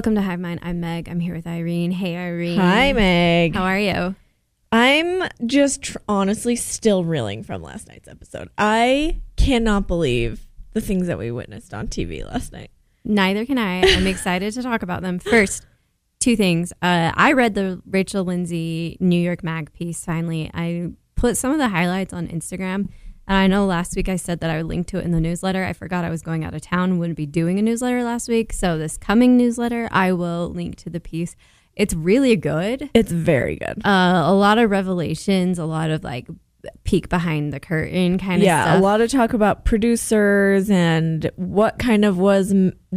Welcome to Hive Mind. I'm Meg. I'm here with Irene. Hey, Irene. Hi, Meg. How are you? I'm just tr- honestly still reeling from last night's episode. I cannot believe the things that we witnessed on TV last night. Neither can I. I'm excited to talk about them. First, two things. Uh, I read the Rachel Lindsay New York Mag piece finally. I put some of the highlights on Instagram. And I know last week I said that I would link to it in the newsletter. I forgot I was going out of town, wouldn't be doing a newsletter last week. So, this coming newsletter, I will link to the piece. It's really good. It's very good. Uh, a lot of revelations, a lot of like peek behind the curtain kind of yeah, stuff. a lot of talk about producers and what kind of was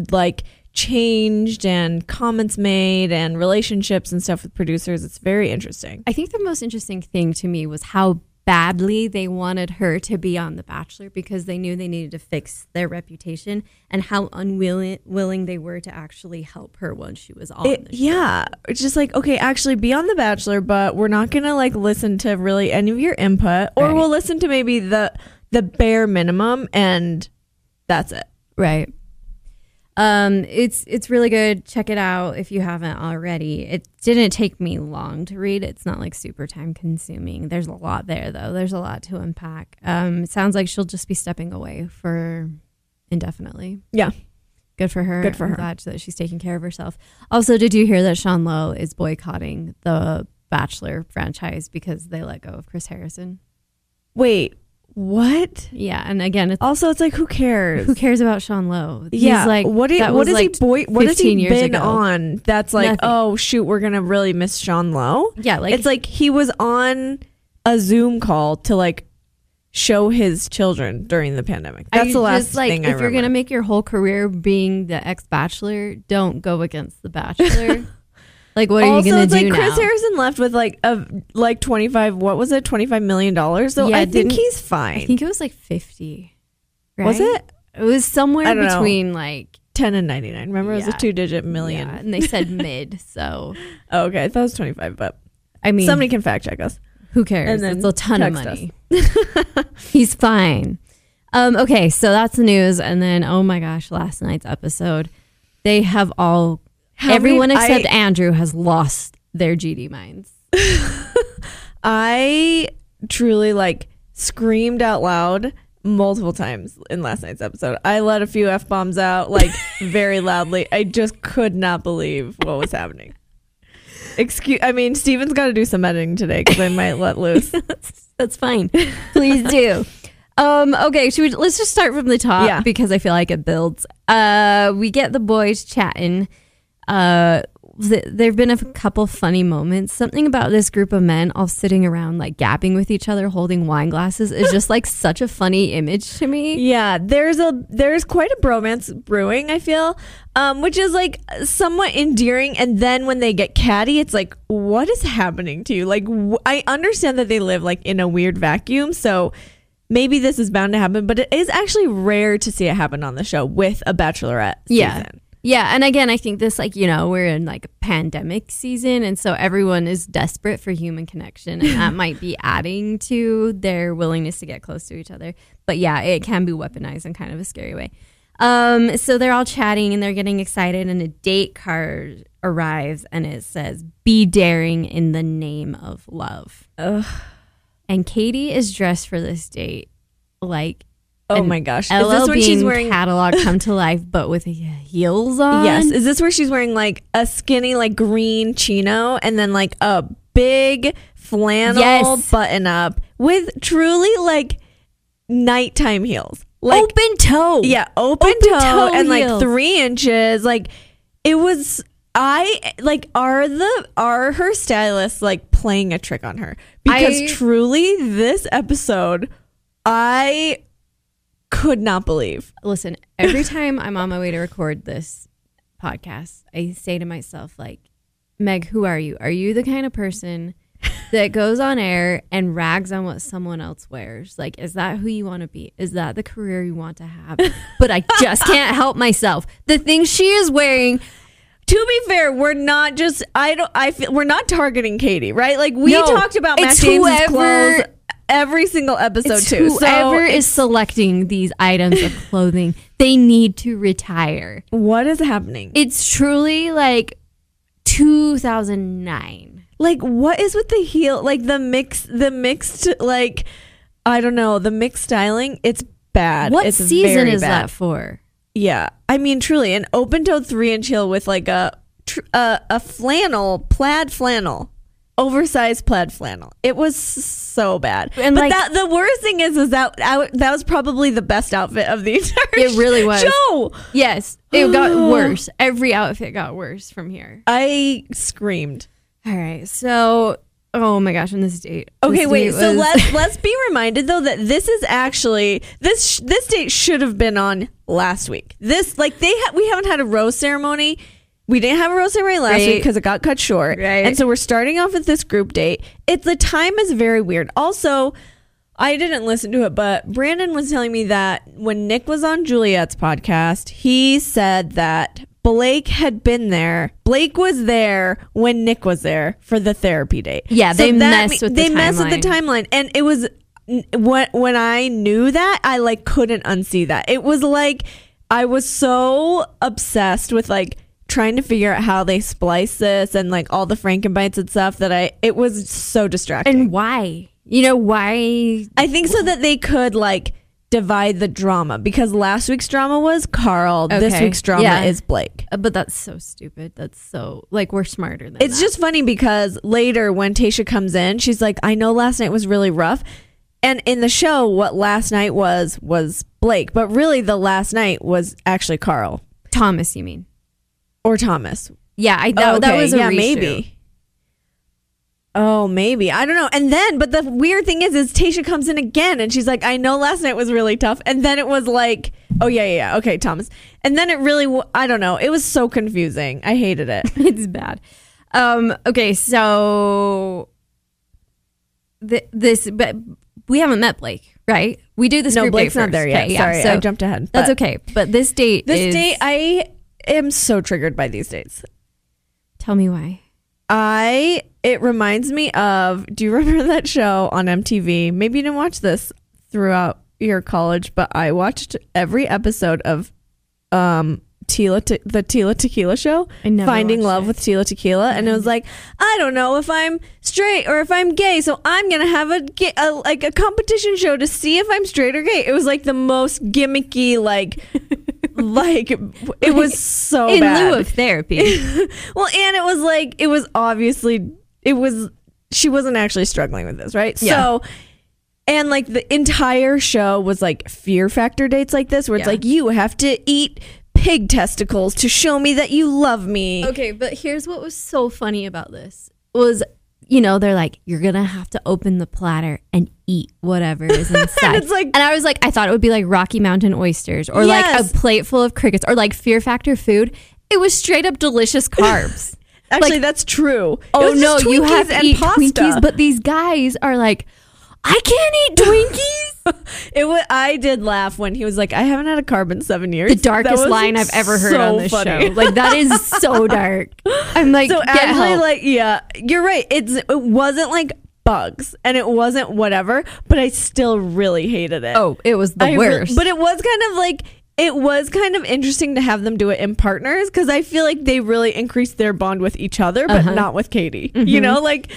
like changed and comments made and relationships and stuff with producers. It's very interesting. I think the most interesting thing to me was how badly they wanted her to be on The Bachelor because they knew they needed to fix their reputation and how unwilling willing they were to actually help her once she was on It- the show. yeah, it's just like okay, actually be on The Bachelor, but we're not gonna like listen to really any of your input, or Right. we'll listen to maybe the the bare minimum, and that's it. Right. Um, it's it's really good. Check it out if you haven't already. It didn't take me long to read. It's not like super time consuming. There's a lot there though. There's a lot to unpack. Um, it sounds like she'll just be stepping away for indefinitely. Yeah. Good for her. Good for I'm her. Glad that she's taking care of herself. Also, did you hear that Sean Lowe is boycotting the Bachelor franchise because they let go of Chris Harrison? Wait, what? Yeah, and again, it's, Also, it's like who cares? who cares about Sean Lowe? He's Yeah, like what? He, what like he? Boy, what has he been ago. on? That's like, Nothing. oh shoot, we're gonna really miss Sean Lowe. Yeah, like it's like he was on a Zoom call to like show his children during the pandemic. I That's the last just, like thing if I you're gonna make your whole career being the ex bachelor, don't go against the bachelor. like what are also, you gonna it's do like now? Chris Harrison left with like a like twenty five. What was it? Twenty five million dollars. So Yeah, I think he's fine. I think it was like fifty. Right? was it It was somewhere don't know. between like ten and ninety nine? Remember, it was a two digit million. yeah, and they said mid. So Oh, okay, I thought it was twenty five, but I mean, somebody can fact check us. who cares? it's a ton of money. He's fine. Um, okay, so that's the news, and then oh my gosh, last night's episode, they have all How everyone many- except I- Andrew has lost their GD minds. I truly like screamed out loud multiple times in last night's episode. I let a few f bombs out like very loudly. I just could not believe what was happening. Excuse. I mean, Steven's got to do some editing today because I might let loose. That's fine. Please do. Um, okay, should we let's just start from the top Yeah. because I feel like it builds. Uh we get the boys chatting. Uh th- there've been a couple funny moments. Something about this group of men all sitting around like gapping with each other holding wine glasses is just like such a funny image to me. Yeah, there's a there's quite a bromance brewing. I feel, um, which is like somewhat endearing. And then when they get catty, it's like, what is happening to you? Like, wh- I understand that they live like in a weird vacuum, so maybe this is bound to happen. But it is actually rare to see it happen on the show with a Bachelorette. Yeah. season. Yeah, and again, I think this like you know we're in like a pandemic season, and so everyone is desperate for human connection, and that might be adding to their willingness to get close to each other. But yeah, it can be weaponized in kind of a scary way. Um, so they're all chatting and they're getting excited, and a date card arrives, and it says "Be daring in the name of love." Ugh. And Katie is dressed for this date like Oh my gosh! Is this when she's wearing? catalog come to life, but with heels on. Yes. Is this where she's wearing like a skinny like green chino and then like a big flannel Yes. button up with truly like nighttime heels? Like open toe. yeah, open, Open toe, toe and like heels. three inches. Like it was. I like are the are her stylists like playing a trick on her because I- truly this episode I could not believe. Listen, every time I'm on my way to record this podcast, I say to myself, like, Meg, who are you? Are you the kind of person that goes on air and rags on what someone else wears? Like, is that who you want to be? Is that the career you want to have? But I just can't help myself. The things she is wearing to be fair, we're not just I don't I feel we're not targeting Katie, right? Like we No, talked about Matt James's whoever- clothes every single episode It's too. So whoever is selecting these items of clothing, they need to retire. what is happening? It's truly like 2009. like what is with the heel? Like the mix, the mixed like I don't know, the mixed styling. It's bad. What it's season is bad. that for? Yeah, I mean, truly, an open-toed three-inch heel with like a tr- a, a flannel, plaid flannel, oversized plaid flannel. It was so bad. And, but like- that the worst thing is, is that I, that was probably the best outfit of the entire. It really was. show. Yes, it got worse. Every outfit got worse from here. I screamed. All right, so oh my gosh, on this date. Okay, this wait. date So was- let's let's be reminded though that this is actually this sh- this date should have been on last week. This like they ha- we haven't had a rose ceremony. We didn't have a rose ceremony last Right. week because it got cut short, Right. and so we're starting off with this group date. It's the time is very weird. Also, I didn't listen to it, but Brandon was telling me that when Nick was on Juliet's podcast, he said that Blake had been there. Blake was there when Nick was there for the therapy date. Yeah, they messed me- with the they messed with the timeline. timeline, and it was when when I knew that I like couldn't unsee that. It was like I was so obsessed with like trying to figure out how they splice this and like all the Frankenbites and stuff that I it was so distracting. and why? You know why? I think so that they could like divide the drama because last week's drama was Karl. This week's drama Yeah. is Blake. Uh, But that's so stupid. That's so like we're smarter than It's that. just funny because later when Tayshia comes in, she's like, I know last night was really rough. And in the show, what last night was was Blake, but really the last night was actually Karl Thomas. You mean? Or Thomas. Yeah, I that, Oh, that was a yeah, maybe. Oh, maybe. I don't know. And then, but the weird thing is, is Tayshia comes in again and she's like, I know last night was really tough. And then it was like, oh, yeah, yeah, yeah. Okay, Thomas. And then it really, w- I don't know. It was so confusing. I hated it. it's bad. Um, okay, so th- this, but we haven't met Blake, right? We do this. no, Blake's not there yet. Okay, yeah, Sorry, so I jumped ahead. That's okay. But this date, This is, date, I am so triggered by these dates. tell me why. I it reminds me of do you remember that show on MTV? Maybe you didn't watch this throughout your college, but I watched every episode of um Tila te- the Tila Tequila show, Finding Love it. with Tila Tequila, and it was like I don't know if I'm straight or if I'm gay, so I'm gonna have a, a like a competition show to see if I'm straight or gay. It was like the most gimmicky, like like it was so In bad lieu of therapy, well, and it was like it was obviously it was she wasn't actually struggling with this, right? Yeah. So and like the entire show was like fear factor dates like this where it's Yeah. like you have to eat pig testicles to show me that you love me. Okay, but here's what was so funny about this was you know, they're like, you're gonna have to open the platter and eat whatever is inside. It's like- and I was like, I thought it would be like Rocky Mountain oysters or Yes. like a plate full of crickets or like Fear Factor food. It was straight up delicious carbs. Actually, like- that's true. Oh no, you have to and eat pasta. Twinkies, but these guys are like, I can't eat Twinkies. it was, I did laugh when he was like, "I haven't had a carb in seven years." the darkest line I've ever heard so on this funny. show. Like that is so dark. I'm like, so actually help. like yeah you're right it's it wasn't like bugs and it wasn't whatever but i still really hated it oh, it was the I re- worst. but it was kind of like it was kind of interesting to have them do it in partners because i feel like they really increased their bond with each other but Uh-huh. not with katie you know like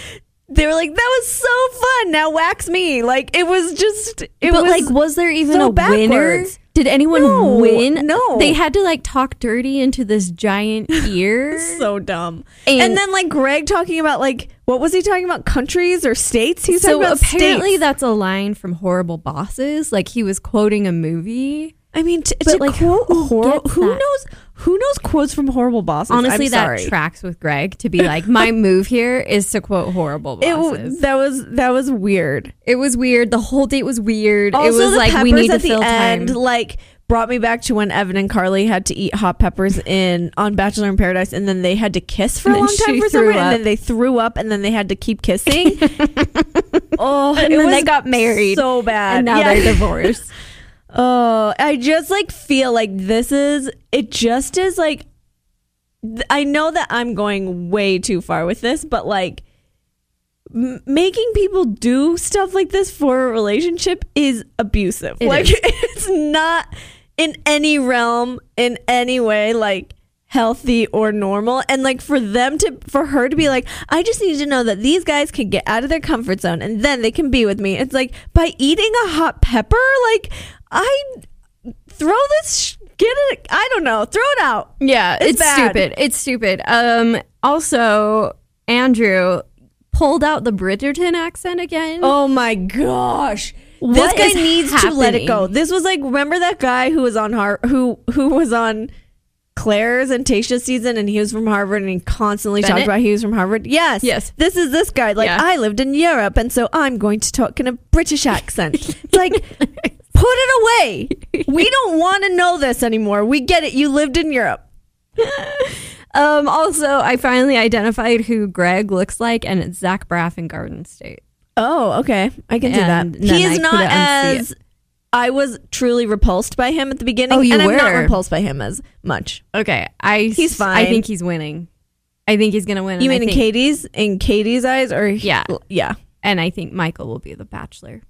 they were like that was so fun now wax me like it was just it but was like, was there even so a winner? backwards. Did anyone No, win? no. they had to like talk dirty into this giant ear. so dumb. And- And, then like Greg talking about like what was he talking about countries or states? He was so talking about apparently states. that's a line from Horrible Bosses. Like he was quoting a movie. I mean, t- But, to like, quote who hor- who knows who knows quotes from horrible bosses? Honestly, that tracks with Greg to be like, my move here is to quote Horrible Bosses. w- that was that was weird. It was weird. The whole date was weird. Also, it was the like we peppers need to at the fill end, time. like brought me back to when Evan and Carly had to eat hot peppers in on Bachelor in Paradise, and then they had to kiss for And a long time for some reason, and then they threw up, and then they had to keep kissing. oh, And it then they got married. so bad, and now Yeah. they're divorced. Oh, I just like feel like this is it just is like I know that I'm going way too far with this, but like m- making people do stuff like this for a relationship is abusive. It like is. it's not in any realm in any way like healthy or normal and like for them to for her to be like I just need to know that these guys can get out of their comfort zone and then they can be with me. It's like by eating a hot pepper like I throw this sh- get it I don't know, throw it out. Yeah, It's it's, stupid. It's stupid. Um also Andrew pulled out the Bridgerton accent again. Oh my gosh. What this guy needs to let it go. This was like remember that guy who was on Har who who was on Claire's and Tayshia's season and he was from Harvard and he constantly talked about he was from Harvard. Yes. Yes. This is this guy. Like Yeah. I lived in Europe and so I'm going to talk in a British accent. Like put it away. We don't want to know this anymore. We get it. You lived in Europe. Um also I finally identified who Greg looks like and it's Zach Braff in Garden State. Oh, okay. I can And that. He is not as I was truly repulsed by him at the beginning. Oh, you and I'm not repulsed by him as much. Okay. I He's fine. I think he's winning. I think he's gonna win. You mean in think, Katie's in Katie's eyes or Yeah. yeah. and I think Michael will be the bachelor.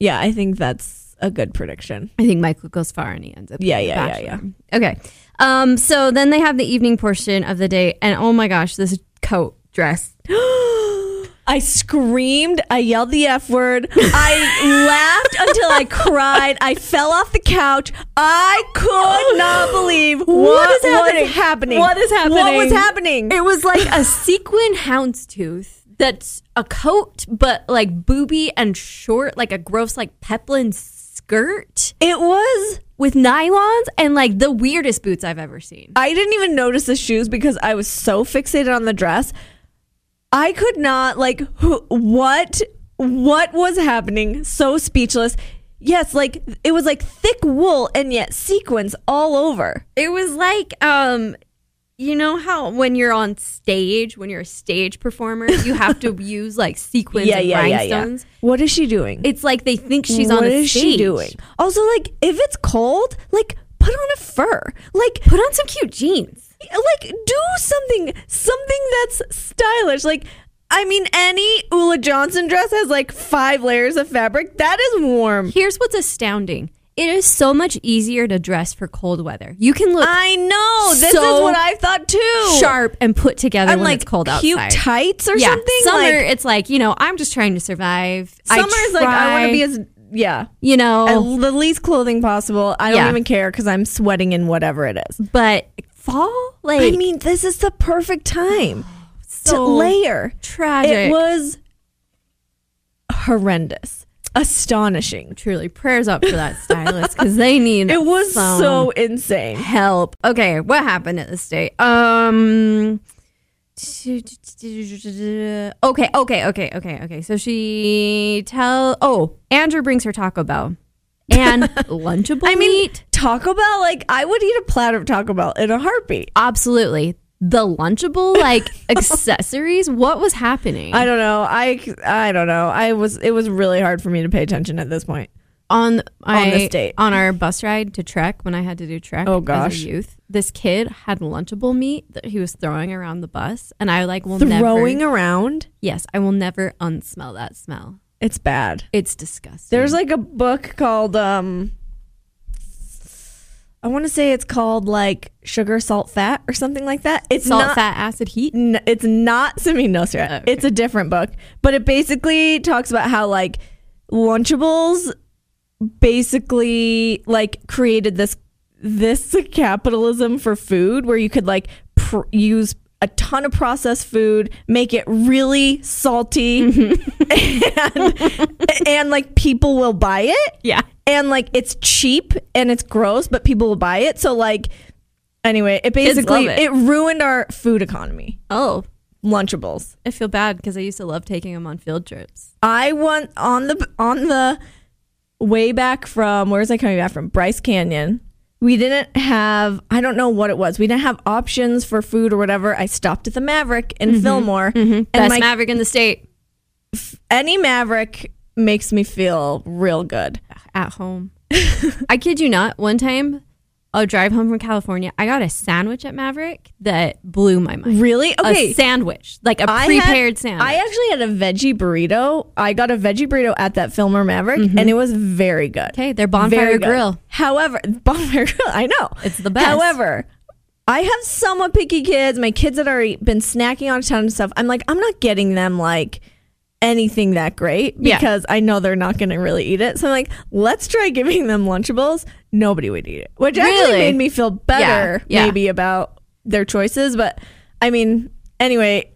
Yeah, I think that's a good prediction. I think Michael goes far and he ends up. Yeah, the yeah, yeah, Okay. Um. So then they have the evening portion of the day, and oh my gosh, this coat dress. I screamed, I yelled the F word, I laughed until I cried, I fell off the couch. I could not believe what, What is happening? was happening. What is happening? What was happening? It was like a sequin houndstooth that's a coat, but like booby and short, like a gross like peplum skirt It was with nylons and like the weirdest boots I've ever seen. I didn't even notice the shoes because I was so fixated on the dress. I could not like who, what what was happening. So speechless. Yes, like it was like thick wool and yet sequins all over. It was like um you know how when you're on stage, when you're a stage performer, you have to use like sequins yeah, and yeah, yeah, yeah. What is she doing? It's like they think she's on What a is stage. she doing? Also, like if it's cold, like put on a fur. Like Put on some cute jeans. Like do something something that's stylish. Like I mean, any Ulla Johnson dress has like five layers of fabric. That is warm. Here's what's astounding. It is so much easier to dress for cold weather. You can look I know. This So is what I thought too. sharp and put together And when like it's cold cute outside. tights or yeah, something. summer like, it's like you know I'm just trying to survive. summer is like I want to be as yeah, you know, the least clothing possible. I don't Yeah. even care because I'm sweating in whatever it is. but fall like I mean, this is the perfect time to layer. tragic. It was horrendous, astonishing. truly prayers up for that stylist because they need It was so insane. help. Okay, what happened at this day? Um. Okay, okay, okay, okay, okay. So she tell. Oh, Andrew brings her Taco Bell and Lunchable I mean, meat. Taco Bell, like I would eat a platter of Taco Bell in a heartbeat. Absolutely, the Lunchable like accessories. What was happening I don't know. I I don't know. I was it was really hard for me to pay attention at this point. on I, this date. on our bus ride to Trek when I had to do Trek? Oh, as gosh. a youth. This kid had Lunchable meat that he was throwing around the bus, and I like will Throwing never. Throwing around, Yes, I will never unsmell that smell. It's bad. It's disgusting. There's like a book called um I want to say it's called like sugar, salt, fat, or something like that. It's salt, not. fat, acid, heat. N- it's not Nosrat. Oh, okay. It's a different book, but it basically talks about how like Lunchables basically like created this this capitalism for food where you could like pr- use a ton of processed food, make it really salty, mm-hmm. and, and like people will buy it Yeah. and like it's cheap and it's gross, but people will buy it. So like anyway, it basically it. it. ruined our food economy. Oh, Lunchables. I feel bad because I used to love taking them on field trips. I went on the on the way back from where's I coming back from? Bryce Canyon. We didn't have I don't know what it was. We didn't have options for food or whatever. I stopped at the Maverick in mm-hmm. Fillmore, mm-hmm. and Best my, Maverick in the state any Maverick makes me feel real good. at home. I kid you not. One time, a drive home from California. I got a sandwich at Maverick that blew my mind. Really? Okay. A sandwich, like a I had- prepared sandwich. I actually had a veggie burrito. I got a veggie burrito at that Fillmore Maverick, Mm-hmm. and it was very good. okay, their bonfire Very good. grill. However, bonfire grill. I know It's the best. However, I have somewhat picky kids. My kids that already been snacking on a ton of stuff. I'm like, I'm not getting them like anything that great Yeah. because I know they're not going to really eat it. So I'm like, let's try giving them Lunchables. Nobody would eat it, which actually made me feel better Yeah, yeah. maybe about their choices. But I mean, anyway.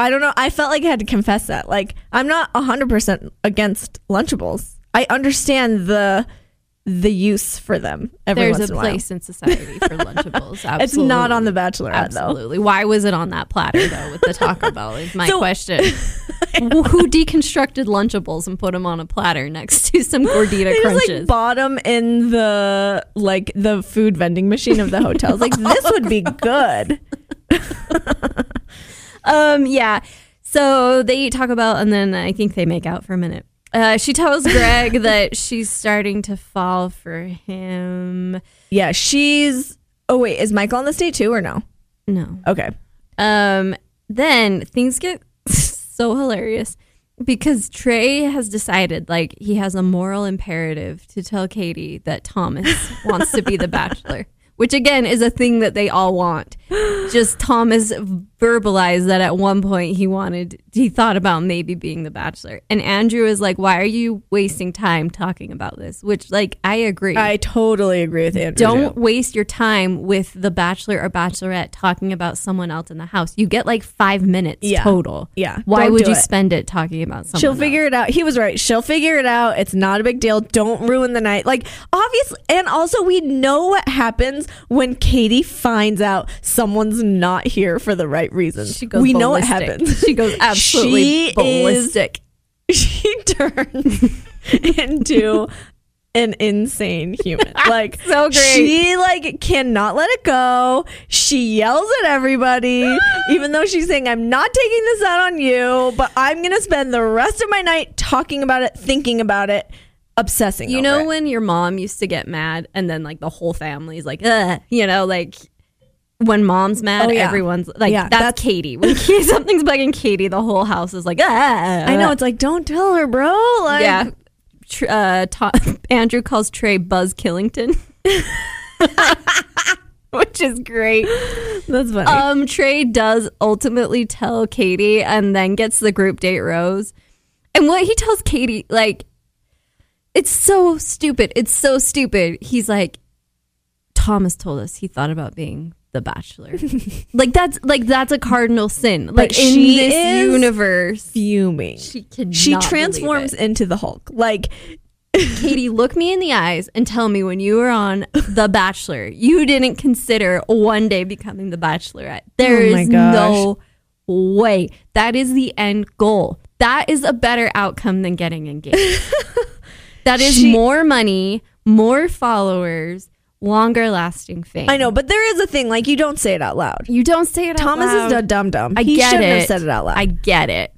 I don't know. I felt like I had to confess that. Like, I'm not 100% against Lunchables. I understand the the use for them There's a in a while. place in society for Lunchables. Absolutely. It's not on the Bachelorette though. Absolutely. Why was it on that platter though with the Taco Bell? Is my So- question. Who deconstructed Lunchables and put them on a platter next to some gordita They just crunches? like bought them in the like the food vending machine of the hotels. Like this would be good. um, yeah. So they eat Taco Bell and then I think they make out for a minute. Uh, she tells Greg that she's starting to fall for him. Yeah, she's. Oh wait, is Michael on this date too or no? No. Okay. Um, then things get so hilarious because Trey has decided, like, he has a moral imperative to tell Katie that Thomas wants to be the bachelor, which again is a thing that they all want. Just Thomas verbalized that at one point he wanted, he thought about maybe being the bachelor. And Andrew is like, why are you wasting time talking about this? Which, like, I agree. I totally agree with Andrew. Don't too. waste your time with the bachelor or bachelorette talking about someone else in the house. You get like five minutes Yeah. total. Yeah, Why don't would you it. spend it talking about someone? She'll else? figure it out. He was right. She'll figure it out. It's not a big deal. Don't ruin the night. Like, obviously, and also, we know what happens when Katie finds out someone's not here for the right reasons. She goes we know it ballistic. happens. She goes absolutely She is- ballistic. she turns into an insane human. Like So great. She like cannot let it go. She yells at everybody, even though she's saying, I'm not taking this out on you, but I'm gonna spend the rest of my night talking about it, thinking about it, obsessing. You know it. when your mom used to get mad and then like the whole family's like, Ugh, you know, like when mom's mad, Oh, yeah. everyone's like, Yeah, that's, that's- Katie. When something's bugging Katie, the whole house is like, ah. I know it's like, don't tell her, bro. Like yeah. Tr- uh, Ta- Andrew calls Trey Buzz Killington, which is great. that's funny. Um, Trey does ultimately tell Katie and then gets the group date rose. And what he tells Katie, like, it's so stupid. It's so stupid. He's like, Thomas told us he thought about being the bachelor. like that's like that's a cardinal sin. Like in she this is universe, Fuming. she can She transforms into the Hulk. Like Katie, look me in the eyes and tell me when you were on The Bachelor, you didn't consider one day becoming the Bachelorette. There Oh is no way. That is the end goal. That is a better outcome than getting engaged. that is She- more money, more followers, longer lasting fame. I know, but there is a thing. Like you don't say it out loud. You don't say it Thomas out loud. Thomas is a dum dum. I he get shouldn't it. have said it out loud. I get it.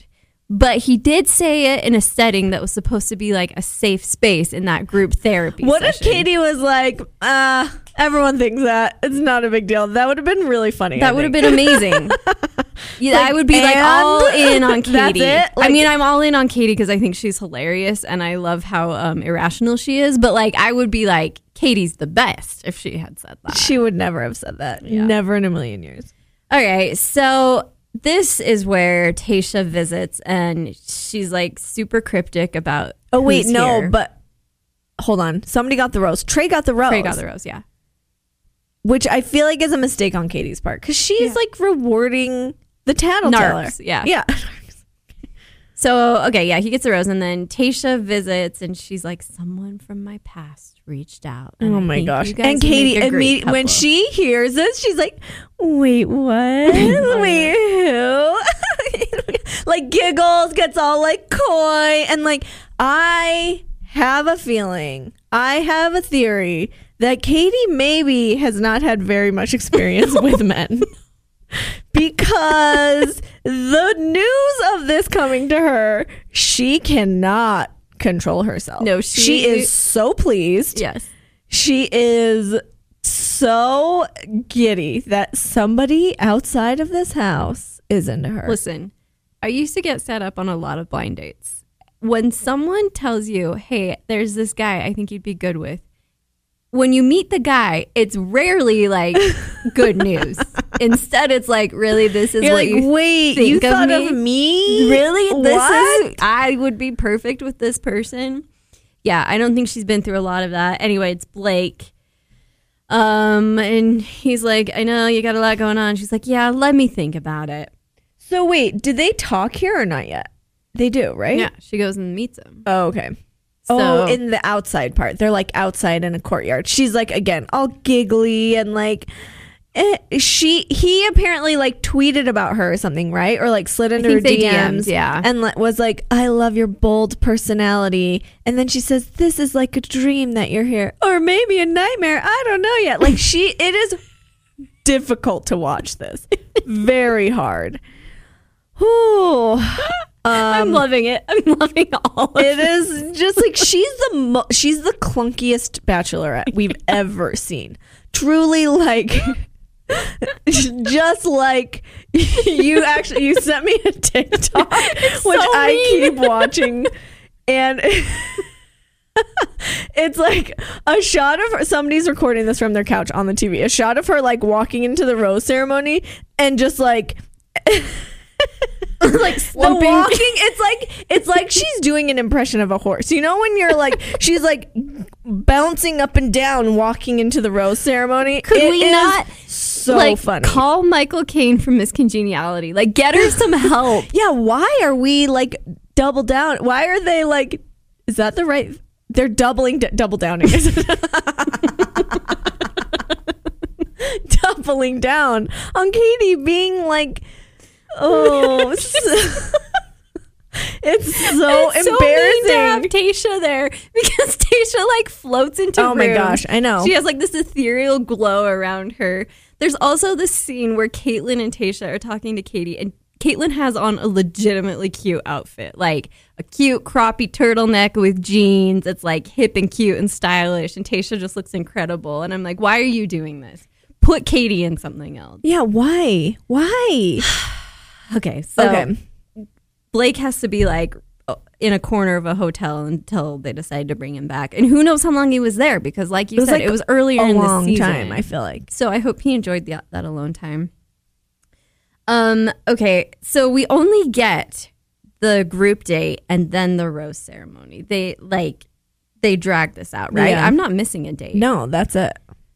But he did say it in a setting that was supposed to be like a safe space in that group therapy. What if. Katie was like, uh, everyone thinks that. It's not a big deal. That would have been really funny. That would have been amazing. yeah, I would be like all in on That's Katie. it? I mean, I'm all in on Katie because I think she's hilarious and I love how um, irrational she is. But like, I would be like, Katie's the best if she had said that. She would never have said that. Never in a million years. All right, so this is where Tayshia visits and she's like super cryptic about. Oh wait, no, here. but hold on. Somebody got the rose. Trey got the rose. Trey got the rose. Yeah. which I feel like is a mistake on Katie's part because she's Yeah. like rewarding the tattletale. Yeah. yeah. So okay, yeah, he gets the rose, and then Tayshia visits, and she's like, "Someone from my past reached out." and Oh I my think gosh! you guys And would make Katie, a great when couple." she hears this, she's like, "Wait, what? Wait, who?" like giggles, gets all like coy, and like I have a feeling, I have a theory that Katie maybe has not had very much experience with men. Because the news of this coming to her, she cannot control herself. No, she she- is so pleased. yes, She is so giddy that somebody outside of this house is into her. Listen, I used to get set up on a lot of blind dates. When someone tells you, hey, there's this guy I think you'd be good with, when you meet the guy, it's rarely like good news. Instead, it's like, really, this is You're what like, you wait, think you of thought me? of me? Really? This What? is I would be perfect with this person. Yeah, I don't think she's been through a lot of that. Anyway, it's Blake. Um, and he's like, I know you got a lot going on. She's like, Yeah, let me think about it. So wait, did they talk here or not yet? They do, right? Yeah, she goes and meets him. Oh, okay. So oh, in the outside part. They're like outside in a courtyard. She's like again all giggly and like eh, she he apparently like tweeted about her or something, right? Or like slid into her they DMs, yeah. and was like, "I love your bold personality." And then she says, "This is like a dream that you're here, or maybe a nightmare. I don't know yet." Like she, it is difficult to watch this, very hard. Ooh. I'm Um, loving it. I'm loving all of it is just like she's the mo- she's the clunkiest bachelorette we've ever seen. Truly, like just like you actually you sent me a TikTok which so I keep watching, and it's like a shot of her. Somebody's recording this from their couch on the TV. A shot of her like walking into the rose ceremony and just like like the walking it's like it's like she's doing an impression of a horse. You know when you're like she's like bouncing up and down walking into the rose ceremony? Could It we not, so like funny. call Michael Caine from Miss Congeniality? Like get her some help. yeah why are we like double down? Why are they like is that the right they're doubling d- double downing. Doubling down on Katie being like oh so- it's so It's so to have Tayshia there because Tayshia like floats into. Oh my gosh, I know. She has like this ethereal glow around her. There's also this scene where Kaitlyn and Tayshia are talking to Katie, and Kaitlyn has on a legitimately cute outfit, like a cute croppy turtleneck with jeans. It's like hip and cute and stylish, and Tayshia just looks incredible. And I'm like, why are you doing this? Put Katie in something else. Yeah, why? Why? Okay, so okay. Blake has to be like in a corner of a hotel until they decide to bring him back. And who knows how long he was there because, like you It said, like it was earlier A in long the season. time, I feel like. so I hope he enjoyed the, that alone time. Um. Okay. So we only get the group date and then the rose ceremony. They like they drag this out, right? Yeah. I'm not missing a date. No, that's it.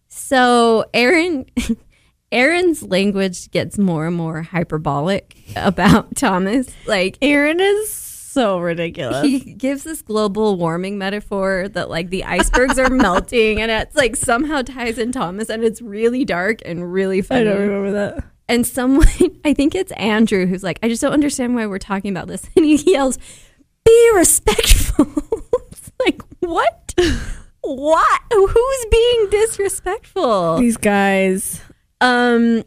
So Aaron Aaron's language gets more and more hyperbolic about Thomas. Like Aaron is so ridiculous. he gives this global warming metaphor that like the icebergs are melting and it's like somehow ties in Thomas and it's really dark and really funny. I don't remember that. And someone I think it's Andrew who's like, I just don't understand why we're talking about this. And he yells, Be respectful. it's like, what? what? Who's being disrespectful? These guys. Um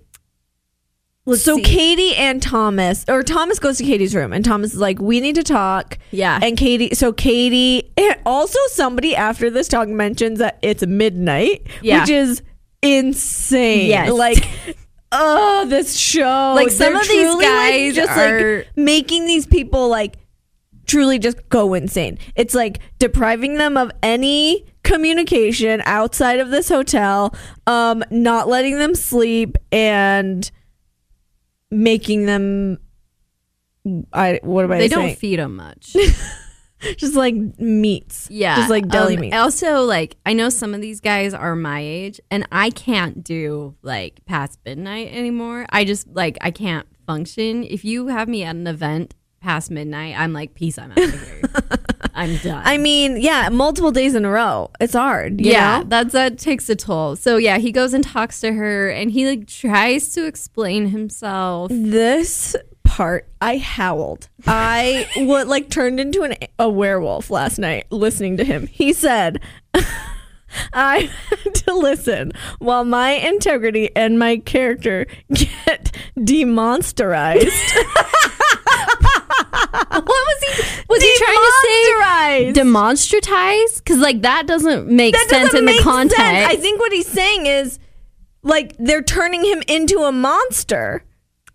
let's so see. Katie and Thomas, or Thomas goes to Katie's room, and Thomas is like, "We need to talk." Yeah. And Katie, so Katie, and also somebody after this talk mentions that it's midnight, Yeah. which is insane. Yes. Like, oh, this show. Like, some They're of these truly, like, guys just are- like making these people like truly just go insane. It's like depriving them of any communication outside of this hotel, um, not letting them sleep, and making them. I what am I they saying? don't feed them much. just like meats. Yeah. Just like deli Um, meats. Also, like, I know some of these guys are my age, and I can't do like past midnight anymore. I just, like, I can't function. If you have me at an event past midnight, I'm like, peace, I'm out of here. I'm done. I mean, yeah, multiple days in a row. It's hard. you yeah, know? that's that takes a toll. So yeah, he goes and talks to her, and he like tries to explain himself. This part, I howled. I what like turned into an, a werewolf last night listening to him. He said, I had to listen while my integrity and my character get demonsterized. What was he? Was he trying to say demonstratize? Because like that doesn't make That sense doesn't in the context. sense. I think what he's saying is like they're turning him into a monster.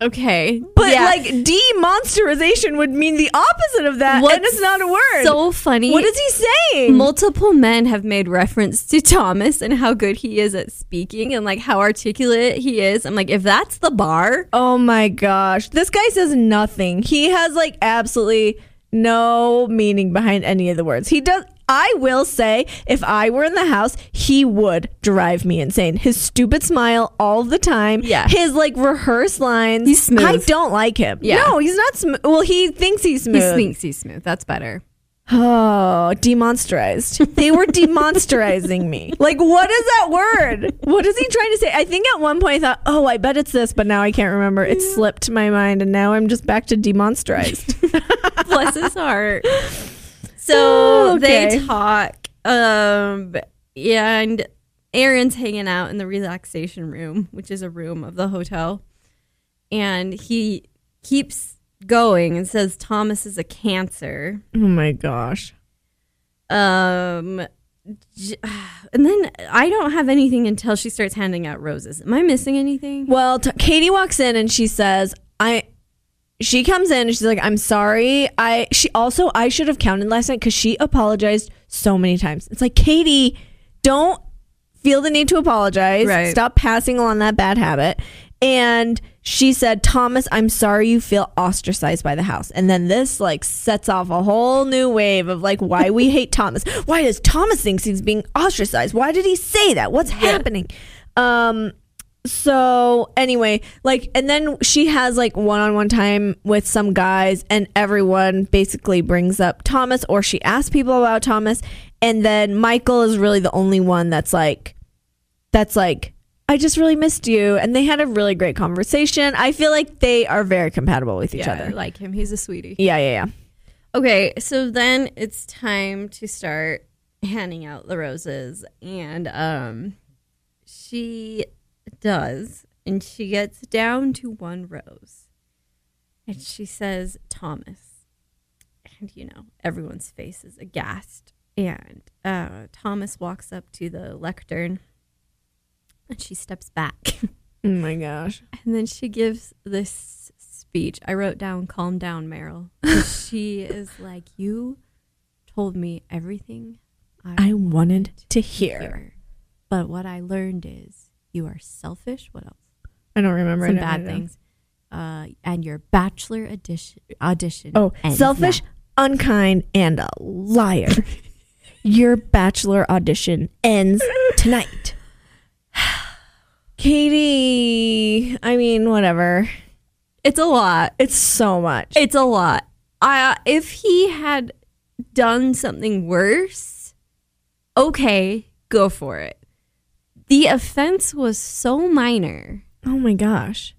Okay. But Yeah. like demonsterization would mean the opposite of that, and What's it's not a word. so funny. what is he saying? Multiple men have made reference to Thomas and how good he is at speaking and like how articulate he is. I'm like, if that's the bar, oh my gosh, this guy says nothing. He has like absolutely no meaning behind any of the words. He does. I will say, if I were in the house, he would drive me insane. His stupid smile all the time. Yeah. His like rehearsed lines. He's smooth. I don't like him. Yeah. No, he's not smooth. Well, he thinks he's smooth. he thinks he's smooth. That's better. Oh, demonstrized. They were demonstrizing me. Like, what is that word? What is he trying to say? I think at one point I thought, oh, I bet it's this, but now I can't remember. It slipped my mind, and now I'm just back to demonstrized. Bless his heart. So Oh, okay. they talk, um, and Aaron's hanging out in the relaxation room, which is a room of the hotel, and he keeps going and says Thomas is a cancer. oh my gosh. Um, and then I don't have anything until she starts handing out roses. Am I missing anything? Well, t- Katie walks in and she says, I. She comes in and she's like, "I'm sorry. I." She also, I should have counted last night because she apologized so many times. It's like, Katie, don't feel the need to apologize. Right. Stop passing along that bad habit. And she said, Thomas, I'm sorry you feel ostracized by the house. And then this like sets off a whole new wave of like why we hate Thomas. Why does Thomas thinks he's being ostracized? Why did he say that? What's happening? Um so anyway, like and then she has like one-on-one time with some guys and everyone basically brings up Thomas or she asks people about Thomas and then Michael is really the only one that's like that's like I just really missed you and they had a really great conversation. I feel like they are very compatible with each I other. like him. He's a sweetie. Yeah, yeah, yeah. Okay, so then it's time to start handing out the roses, and um, she does, and she gets down to one rose, and she says, "Thomas," and you know everyone's face is aghast, and uh, Thomas walks up to the lectern, and she steps back. Oh my gosh. And then she gives this speech. I wrote down, calm down, Meryl. she is like, You told me everything I wanted to hear. hear. But what I learned is you are selfish. What else? I don't remember Some bad things. Uh, and your bachelor audition, audition. Oh, selfish, now. unkind, and a liar. Your bachelor audition ends tonight. Katie, I mean, whatever. It's a lot. It's so much. It's a lot. I if he had done something worse, okay, go for it. The offense was so minor. Oh my gosh.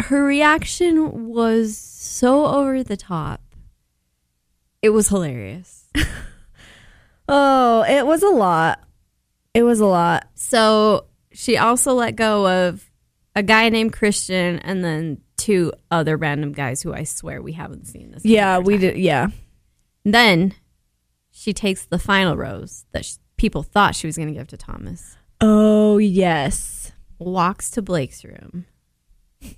Her reaction was so over the top. It was hilarious. Oh, it was a lot. It was a lot. So she also let go of a guy named Christian and then two other random guys who I swear we haven't seen this. Yeah, we time. did. Yeah. Then she takes the final rose that sh- people thought she was going to give to Thomas, Oh, yes. walks to Blake's room,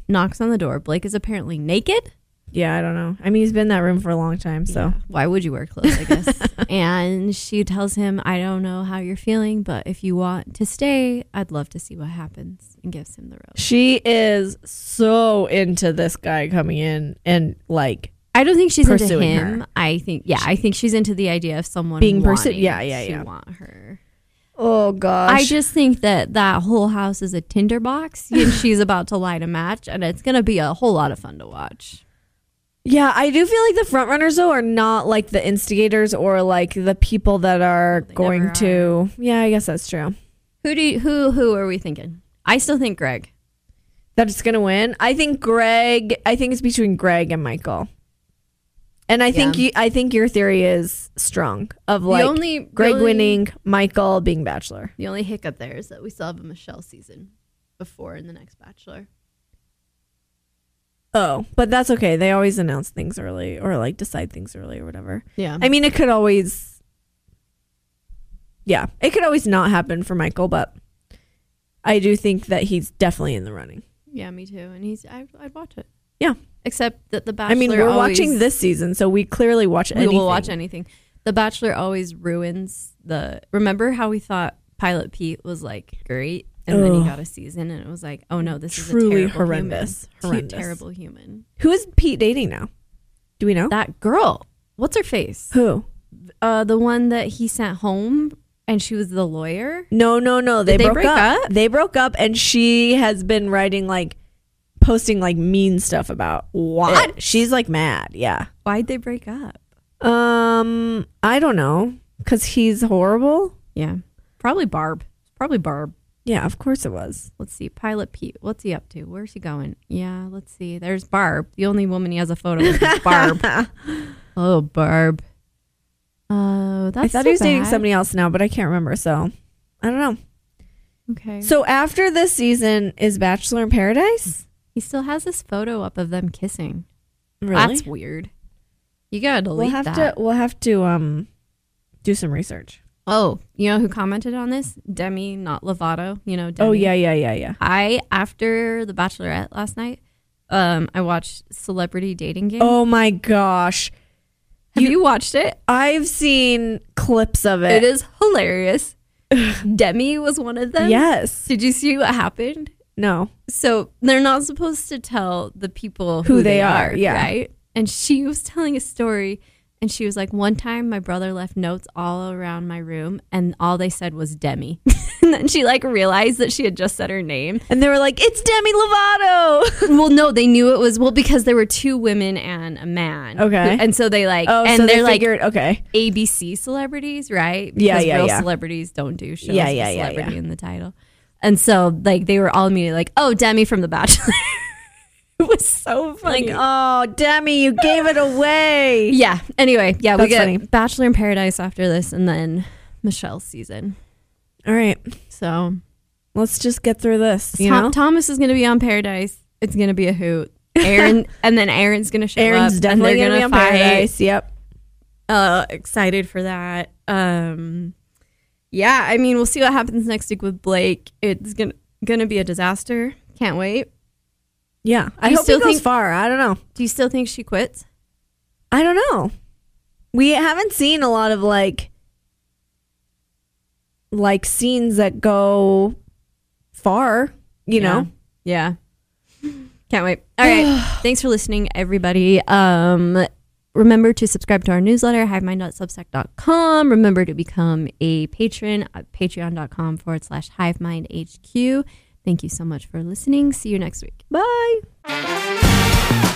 knocks on the door. Blake is apparently naked. Yeah, I don't know. I mean, he's been in that room for a long time, so. Why would you wear clothes, I guess? and she tells him, I don't know how you're feeling, but if you want to stay, I'd love to see what happens, and gives him the rose. She is so into this guy coming in and like I don't think she's into him. her. I think, yeah, I think she's into the idea of someone Being pursu- wanting yeah, yeah, yeah. want her. Oh gosh. I just think that that whole house is a tinderbox, and she's about to light a match, and it's gonna be a whole lot of fun to watch. Yeah, I do feel like the front runners though are not like the instigators or like the people that are They going to Yeah, I guess that's true. Who do you, who who are we thinking? I still think Greg. That it's gonna win. I think Greg I think it's between Greg and Michael. And I think you I think your theory is strong of like the only Greg really- winning, Michael being bachelor. The only hiccup there is that we still have a Michelle season before in the next Bachelor. Oh, but that's okay. They always announce things early or like decide things early or whatever. Yeah, I mean, it could always, yeah, it could always not happen for Michael, but I do think that he's definitely in the running. Yeah, me too. And he's I, I'd watch it. Yeah. Except that the Bachelor. I mean, we're always- watching this season, so we clearly watch We anything. will watch anything. The Bachelor always ruins the. Remember how we thought Pilot Pete was like great, and then he got a season, and it was like, oh no, this Truly is a terrible horrendous. human. Horrendous. terrible human. Who is Pete dating now? Do we know? That girl, what's her face? Who? Uh, the one that he sent home, and she was the lawyer. No, no, no. They, they broke up. up? They broke up, and she has been writing like, posting like mean stuff about what? It. She's like mad. Yeah. Why'd they break up? Um, I don't know, cause he's horrible. Yeah, probably Barb. Probably Barb. Yeah, of course it was. Let's see, Pilot Pete. What's he up to? Where's he going? Yeah, let's see. There's Barb. The only woman he has a photo of is Barb. oh, Barb. Oh, that's I thought so he was dating somebody else now, but I can't remember. So I don't know. Okay. So after this season is Bachelor in Paradise. He still has this photo up of them kissing. Really? That's weird. You gotta delete we'll have that. to. We'll have to um do some research. Oh, you know who commented on this? Demi, not Lovato. You know, Demi. Oh yeah, yeah, yeah, yeah. I after the Bachelorette last night, um, I watched Celebrity Dating Game. Oh my gosh, Have you, watched it? I've seen clips of It it. is hilarious. Demi was one of them. yes. Did you see what happened? No. So they're not supposed to tell the people Who who, they they, are, yeah. Right? And she was telling a story and she was like, One time my brother left notes all around my room and all they said was Demi. and then she like realized that she had just said her name. And they were like, "It's Demi Lovato." well, no, they knew it was well because there were two women and a man. Okay. And so they like oh, and so they're they like figured, okay, ABC celebrities, right? Yeah, Because yeah, real yeah. celebrities don't do shows Yeah, with yeah, yeah, celebrity yeah. in the title. And so like they were all immediately like, "Oh, Demi from The Bachelor." it was so funny. like, oh, Demi, you gave it away. yeah. Anyway, yeah, we That's get funny. Bachelor in Paradise after this, and then Michelle's season. All right, So let's just get through this. You Tom- know, Thomas is going to be on Paradise. It's going to be a hoot. Aaron and then Aaron's going to show Aaron's up. definitely and gonna they're be on fight. Paradise. Yep. uh excited for that um yeah i mean we'll see what happens next week with blake. It's gonna gonna be a disaster. Can't wait. Yeah, I hope still goes think- far. I don't know. do you still think she quits? I don't know. We haven't seen a lot of like like scenes that go far, you know. yeah. Can't wait. All right. Thanks for listening everybody. Um remember to subscribe to our newsletter hivemind.substack.com remember to become a patron at patreon.com forward slash hivemindhq. Thank you so much for listening. See you next week. Bye.